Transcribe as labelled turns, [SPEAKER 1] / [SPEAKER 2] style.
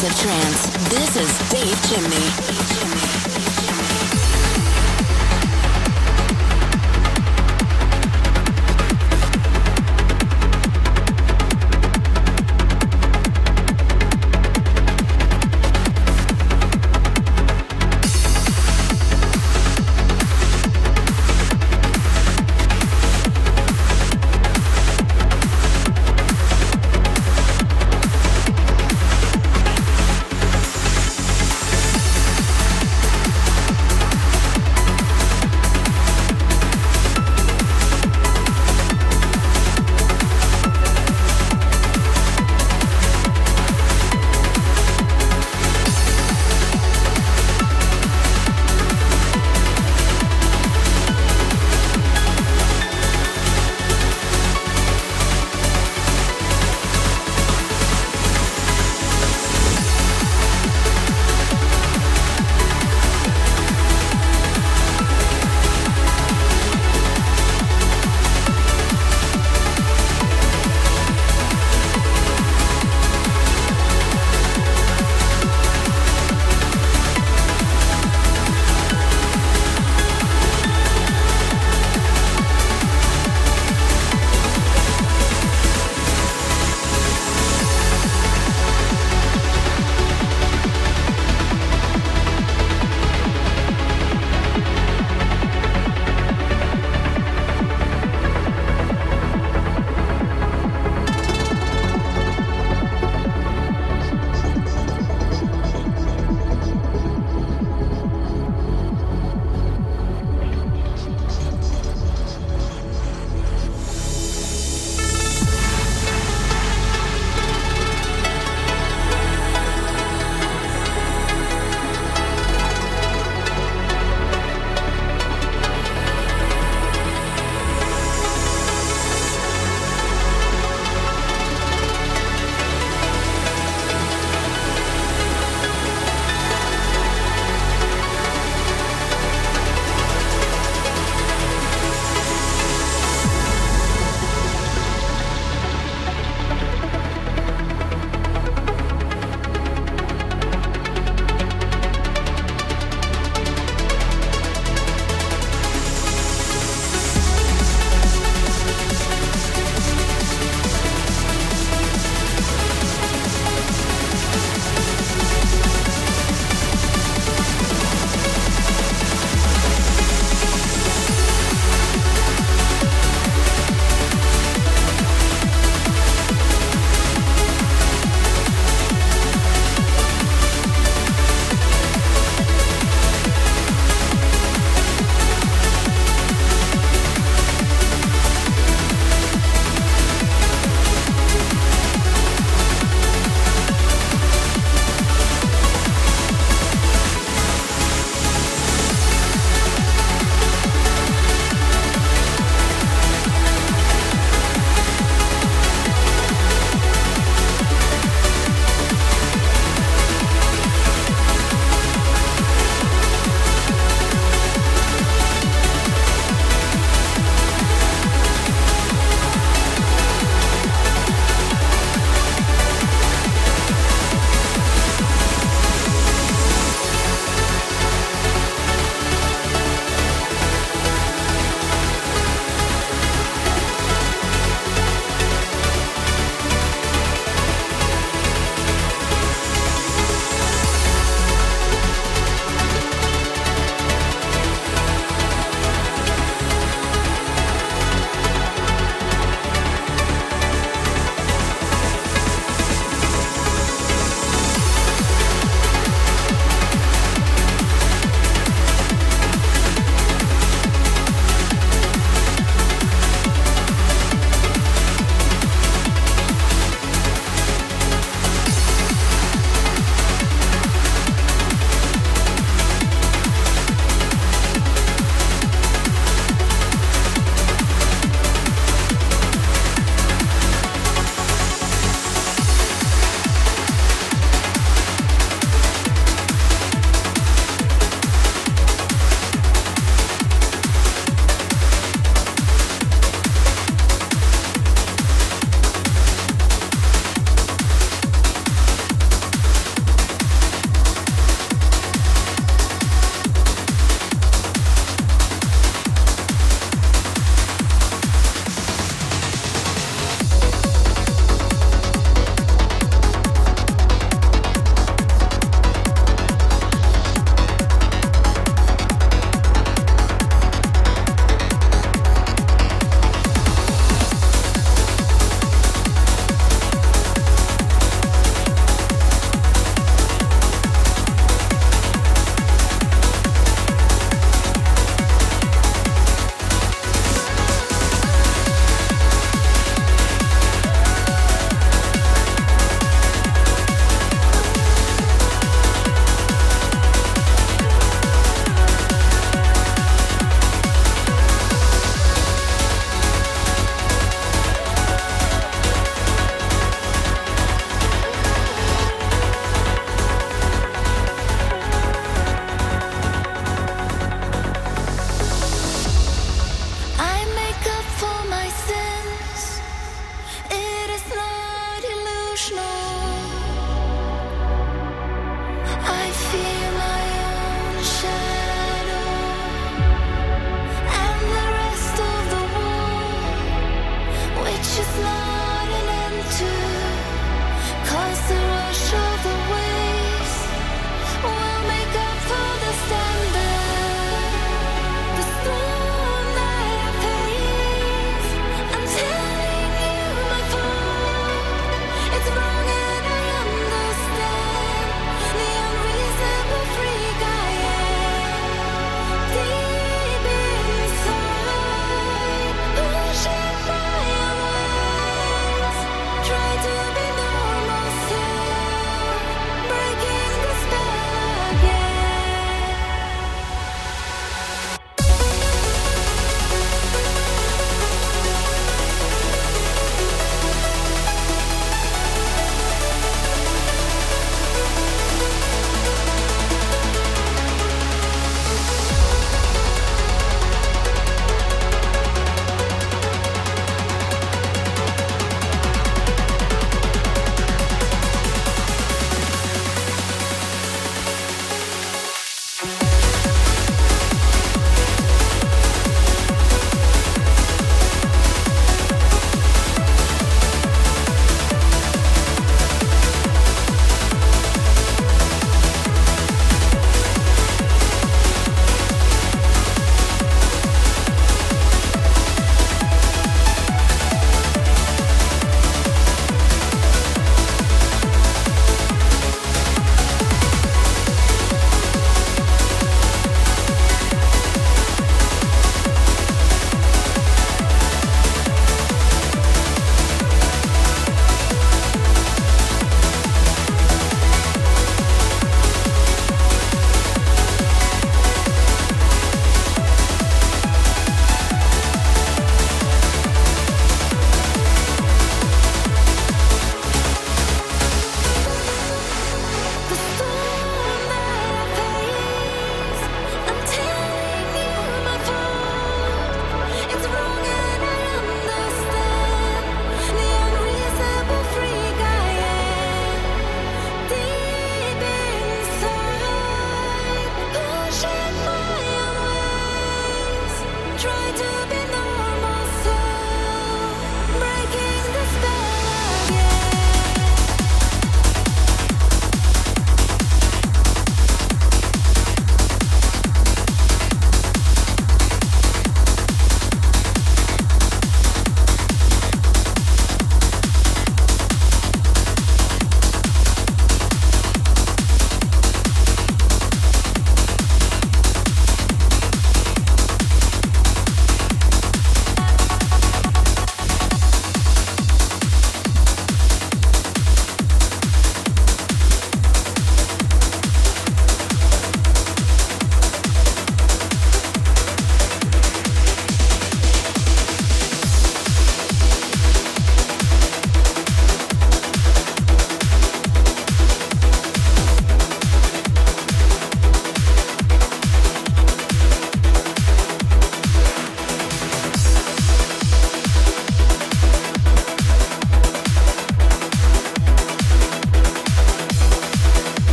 [SPEAKER 1] Progressive trance. This is Dave Chimney.